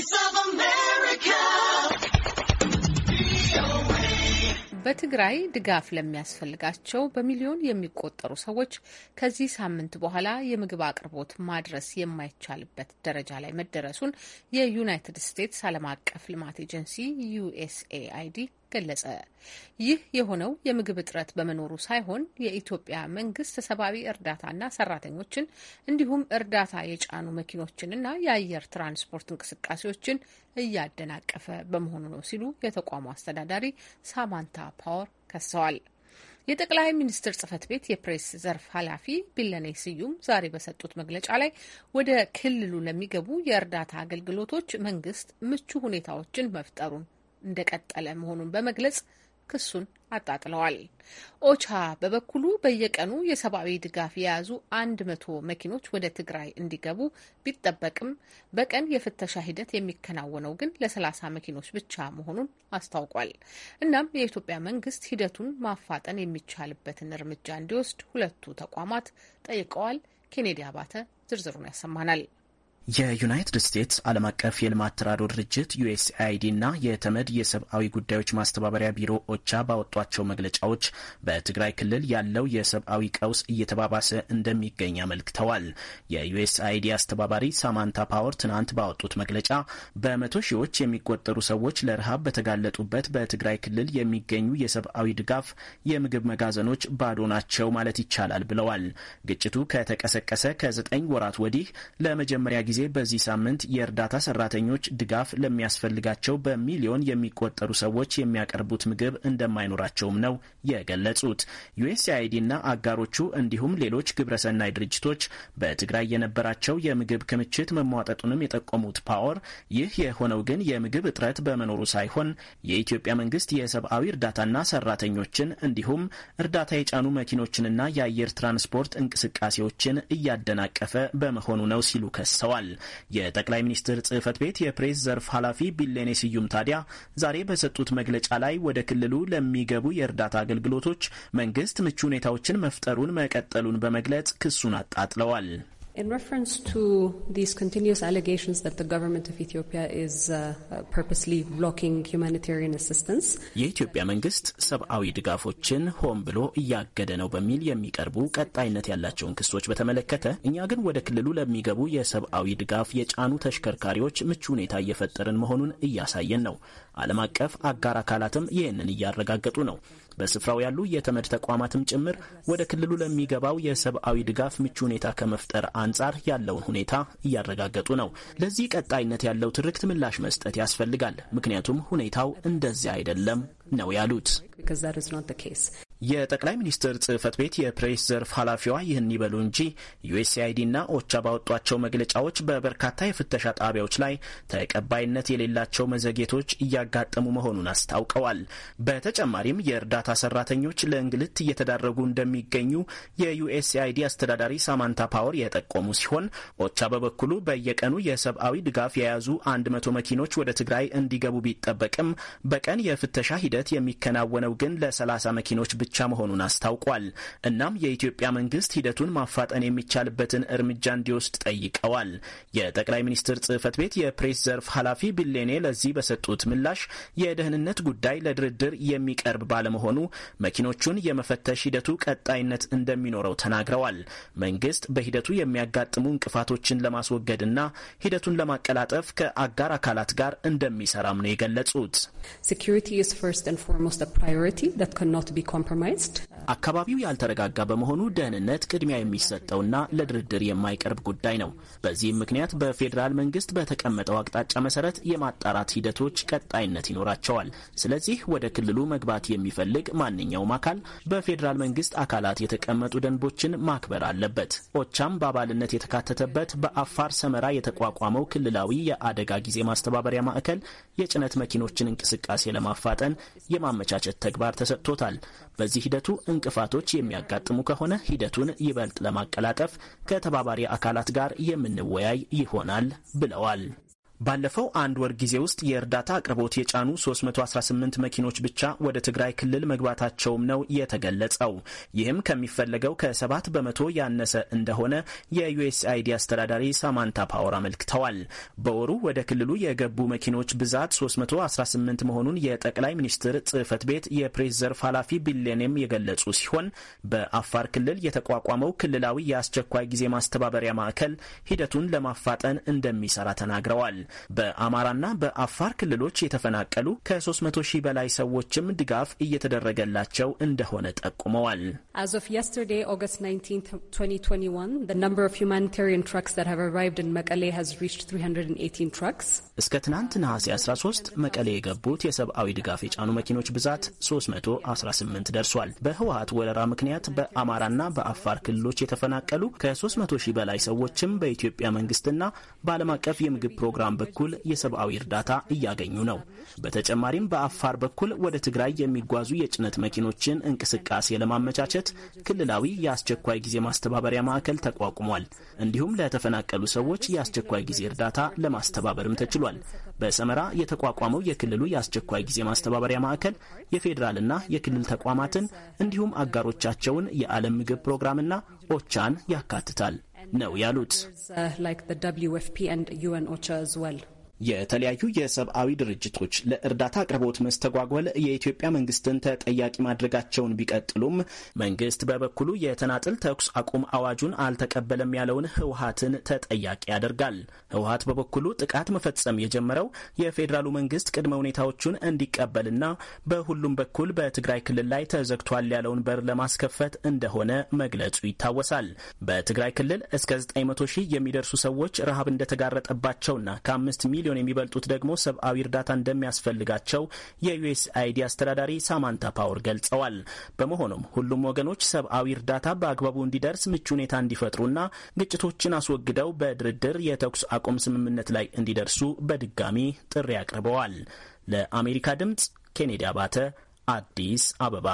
Voice of America. በትግራይ ድጋፍ ለሚያስፈልጋቸው በሚሊዮን የሚቆጠሩ ሰዎች ከዚህ ሳምንት በኋላ የምግብ አቅርቦት ማድረስ የማይቻልበት ደረጃ ላይ መደረሱን የዩናይትድ ስቴትስ ዓለም አቀፍ ልማት ኤጀንሲ ዩኤስኤአይዲ ገለጸ። ይህ የሆነው የምግብ እጥረት በመኖሩ ሳይሆን የኢትዮጵያ መንግስት ሰብአዊ እርዳታና ሰራተኞችን እንዲሁም እርዳታ የጫኑ መኪኖችንና የአየር ትራንስፖርት እንቅስቃሴዎችን እያደናቀፈ በመሆኑ ነው ሲሉ የተቋሙ አስተዳዳሪ ሳማንታ ፓወር ከሰዋል። የጠቅላይ ሚኒስትር ጽህፈት ቤት የፕሬስ ዘርፍ ኃላፊ ቢለኔ ስዩም ዛሬ በሰጡት መግለጫ ላይ ወደ ክልሉ ለሚገቡ የእርዳታ አገልግሎቶች መንግስት ምቹ ሁኔታዎችን መፍጠሩን እንደቀጠለ መሆኑን በመግለጽ ክሱን አጣጥለዋል። ኦቻ በበኩሉ በየቀኑ የሰብአዊ ድጋፍ የያዙ አንድ መቶ መኪኖች ወደ ትግራይ እንዲገቡ ቢጠበቅም በቀን የፍተሻ ሂደት የሚከናወነው ግን ለሰላሳ መኪኖች ብቻ መሆኑን አስታውቋል። እናም የኢትዮጵያ መንግስት ሂደቱን ማፋጠን የሚቻልበትን እርምጃ እንዲወስድ ሁለቱ ተቋማት ጠይቀዋል። ኬኔዲ አባተ ዝርዝሩን ያሰማናል። የዩናይትድ ስቴትስ ዓለም አቀፍ የልማት ተራድኦ ድርጅት ዩኤስአይዲ እና የተመድ የሰብአዊ ጉዳዮች ማስተባበሪያ ቢሮ ኦቻ ባወጧቸው መግለጫዎች በትግራይ ክልል ያለው የሰብአዊ ቀውስ እየተባባሰ እንደሚገኝ አመልክተዋል። የዩኤስአይዲ አስተባባሪ ሳማንታ ፓወር ትናንት ባወጡት መግለጫ በመቶ ሺዎች የሚቆጠሩ ሰዎች ለረሃብ በተጋለጡበት በትግራይ ክልል የሚገኙ የሰብአዊ ድጋፍ የምግብ መጋዘኖች ባዶ ናቸው ማለት ይቻላል ብለዋል። ግጭቱ ከተቀሰቀሰ ከዘጠኝ ወራት ወዲህ ለመጀመሪያ ጊዜ በዚህ ሳምንት የእርዳታ ሰራተኞች ድጋፍ ለሚያስፈልጋቸው በሚሊዮን የሚቆጠሩ ሰዎች የሚያቀርቡት ምግብ እንደማይኖራቸውም ነው የገለጹት። ዩኤስአይዲ አጋሮቹ እንዲሁም ሌሎች ግብረሰናይ ድርጅቶች በትግራይ የነበራቸው የምግብ ክምችት መሟጠጡንም የጠቆሙት ፓወር ይህ የሆነው ግን የምግብ እጥረት በመኖሩ ሳይሆን የኢትዮጵያ መንግስት የሰብአዊ እርዳታና ሰራተኞችን እንዲሁም እርዳታ የጫኑ መኪኖችንና የአየር ትራንስፖርት እንቅስቃሴዎችን እያደናቀፈ በመሆኑ ነው ሲሉ ከሰዋል። የጠቅላይ ሚኒስትር ጽህፈት ቤት የፕሬስ ዘርፍ ኃላፊ ቢሌኔ ስዩም ታዲያ ዛሬ በሰጡት መግለጫ ላይ ወደ ክልሉ ለሚገቡ የእርዳታ አገልግሎቶች መንግስት ምቹ ሁኔታዎችን መፍጠሩን መቀጠሉን በመግለጽ ክሱን አጣጥለዋል። In reference to these continuous allegations that the government of Ethiopia is uh, purposely blocking humanitarian assistance, የኢትዮጵያ መንግስት ሰብአዊ ድጋፎችን ሆን ብሎ እያገደ ነው በሚል የሚቀርቡ ቀጣይነት ያላቸውን ክሶች በተመለከተ እኛ ግን ወደ ክልሉ ለሚገቡ የሰብአዊ ድጋፍ የጫኑ ተሽከርካሪዎች ምቹ ሁኔታ እየፈጠርን መሆኑን እያሳየን ነው። ዓለም አቀፍ አጋር አካላትም ይህንን እያረጋገጡ ነው። በስፍራው ያሉ የተመድ ተቋማትም ጭምር ወደ ክልሉ ለሚገባው የሰብአዊ ድጋፍ ምቹ ሁኔታ ከመፍጠር አንጻር ያለውን ሁኔታ እያረጋገጡ ነው። ለዚህ ቀጣይነት ያለው ትርክት ምላሽ መስጠት ያስፈልጋል። ምክንያቱም ሁኔታው እንደዚያ አይደለም ነው ያሉት። የጠቅላይ ሚኒስትር ጽህፈት ቤት የፕሬስ ዘርፍ ኃላፊዋ ይህን ይበሉ እንጂ ዩኤስአይዲ እና ኦቻ ባወጧቸው መግለጫዎች በበርካታ የፍተሻ ጣቢያዎች ላይ ተቀባይነት የሌላቸው መዘግየቶች እያጋጠሙ መሆኑን አስታውቀዋል። በተጨማሪም የእርዳታ ሰራተኞች ለእንግልት እየተዳረጉ እንደሚገኙ የዩኤስአይዲ አስተዳዳሪ ሳማንታ ፓወር የጠቆሙ ሲሆን ኦቻ በበኩሉ በየቀኑ የሰብአዊ ድጋፍ የያዙ አንድ መኪኖች ወደ ትግራይ እንዲገቡ ቢጠበቅም በቀን የፍተሻ ሂደት የሚከናወነው ግን ለሰላሳ መኪኖች ብቻ መሆኑን አስታውቋል። እናም የኢትዮጵያ መንግስት ሂደቱን ማፋጠን የሚቻልበትን እርምጃ እንዲወስድ ጠይቀዋል። የጠቅላይ ሚኒስትር ጽህፈት ቤት የፕሬስ ዘርፍ ኃላፊ ቢሌኔ ለዚህ በሰጡት ምላሽ የደህንነት ጉዳይ ለድርድር የሚቀርብ ባለመሆኑ መኪኖቹን የመፈተሽ ሂደቱ ቀጣይነት እንደሚኖረው ተናግረዋል። መንግስት በሂደቱ የሚያጋጥሙ እንቅፋቶችን ለማስወገድና ሂደቱን ለማቀላጠፍ ከአጋር አካላት ጋር እንደሚሰራም ነው የገለጹት። compromised. አካባቢው ያልተረጋጋ በመሆኑ ደህንነት ቅድሚያ የሚሰጠውና ለድርድር የማይቀርብ ጉዳይ ነው። በዚህም ምክንያት በፌዴራል መንግስት በተቀመጠው አቅጣጫ መሰረት የማጣራት ሂደቶች ቀጣይነት ይኖራቸዋል። ስለዚህ ወደ ክልሉ መግባት የሚፈልግ ማንኛውም አካል በፌዴራል መንግስት አካላት የተቀመጡ ደንቦችን ማክበር አለበት። ኦቻም በአባልነት የተካተተበት በአፋር ሰመራ የተቋቋመው ክልላዊ የአደጋ ጊዜ ማስተባበሪያ ማዕከል የጭነት መኪኖችን እንቅስቃሴ ለማፋጠን የማመቻቸት ተግባር ተሰጥቶታል። በዚህ ሂደቱ እንቅፋቶች የሚያጋጥሙ ከሆነ ሂደቱን ይበልጥ ለማቀላጠፍ ከተባባሪ አካላት ጋር የምንወያይ ይሆናል ብለዋል። ባለፈው አንድ ወር ጊዜ ውስጥ የእርዳታ አቅርቦት የጫኑ 318 መኪኖች ብቻ ወደ ትግራይ ክልል መግባታቸውም ነው የተገለጸው። ይህም ከሚፈለገው ከሰባት በመቶ ያነሰ እንደሆነ የዩኤስአይዲ አስተዳዳሪ ሳማንታ ፓወር አመልክተዋል። በወሩ ወደ ክልሉ የገቡ መኪኖች ብዛት 318 መሆኑን የጠቅላይ ሚኒስትር ጽህፈት ቤት የፕሬስ ዘርፍ ኃላፊ ቢሌኔም የገለጹ ሲሆን በአፋር ክልል የተቋቋመው ክልላዊ የአስቸኳይ ጊዜ ማስተባበሪያ ማዕከል ሂደቱን ለማፋጠን እንደሚሰራ ተናግረዋል። በአማራና በአፋር ክልሎች የተፈናቀሉ ከ300 ሺህ በላይ ሰዎችም ድጋፍ እየተደረገላቸው እንደሆነ ጠቁመዋል። As of yesterday, August 19, 2021, the number of humanitarian trucks that have arrived in Mekelle has reached 318 trucks. እስከ ትናንት ነሐሴ 13 መቀሌ የገቡት የሰብአዊ ድጋፍ የጫኑ መኪኖች ብዛት 318 ደርሷል። በህወሀት ወረራ ምክንያት በአማራና በአፋር ክልሎች የተፈናቀሉ ከ300 ሺህ በላይ ሰዎችም በኢትዮጵያ መንግስትና በዓለም አቀፍ የምግብ ፕሮግራም በኩል የሰብአዊ እርዳታ እያገኙ ነው። በተጨማሪም በአፋር በኩል ወደ ትግራይ የሚጓዙ የጭነት መኪኖችን እንቅስቃሴ ለማመቻቸት ክልላዊ የአስቸኳይ ጊዜ ማስተባበሪያ ማዕከል ተቋቁሟል። እንዲሁም ለተፈናቀሉ ሰዎች የአስቸኳይ ጊዜ እርዳታ ለማስተባበርም ተችሏል። በሰመራ የተቋቋመው የክልሉ የአስቸኳይ ጊዜ ማስተባበሪያ ማዕከል የፌዴራልና የክልል ተቋማትን እንዲሁም አጋሮቻቸውን የዓለም ምግብ ፕሮግራምና ኦቻን ያካትታል ነው ያሉት። የተለያዩ የሰብአዊ ድርጅቶች ለእርዳታ አቅርቦት መስተጓጎል የኢትዮጵያ መንግስትን ተጠያቂ ማድረጋቸውን ቢቀጥሉም መንግስት በበኩሉ የተናጥል ተኩስ አቁም አዋጁን አልተቀበለም ያለውን ህወሀትን ተጠያቂ ያደርጋል። ህወሀት በበኩሉ ጥቃት መፈጸም የጀመረው የፌዴራሉ መንግስት ቅድመ ሁኔታዎቹን እንዲቀበልና በሁሉም በኩል በትግራይ ክልል ላይ ተዘግቷል ያለውን በር ለማስከፈት እንደሆነ መግለጹ ይታወሳል። በትግራይ ክልል እስከ 900 ሺህ የሚደርሱ ሰዎች ረሃብ እንደተጋረጠባቸውና ከአምስት ሚሊዮን ሚሊዮን የሚበልጡት ደግሞ ሰብአዊ እርዳታ እንደሚያስፈልጋቸው የዩኤስአይዲ አስተዳዳሪ ሳማንታ ፓወር ገልጸዋል። በመሆኑም ሁሉም ወገኖች ሰብአዊ እርዳታ በአግባቡ እንዲደርስ ምቹ ሁኔታ እንዲፈጥሩና ግጭቶችን አስወግደው በድርድር የተኩስ አቁም ስምምነት ላይ እንዲደርሱ በድጋሚ ጥሪ አቅርበዋል። ለአሜሪካ ድምጽ ኬኔዲ አባተ አዲስ አበባ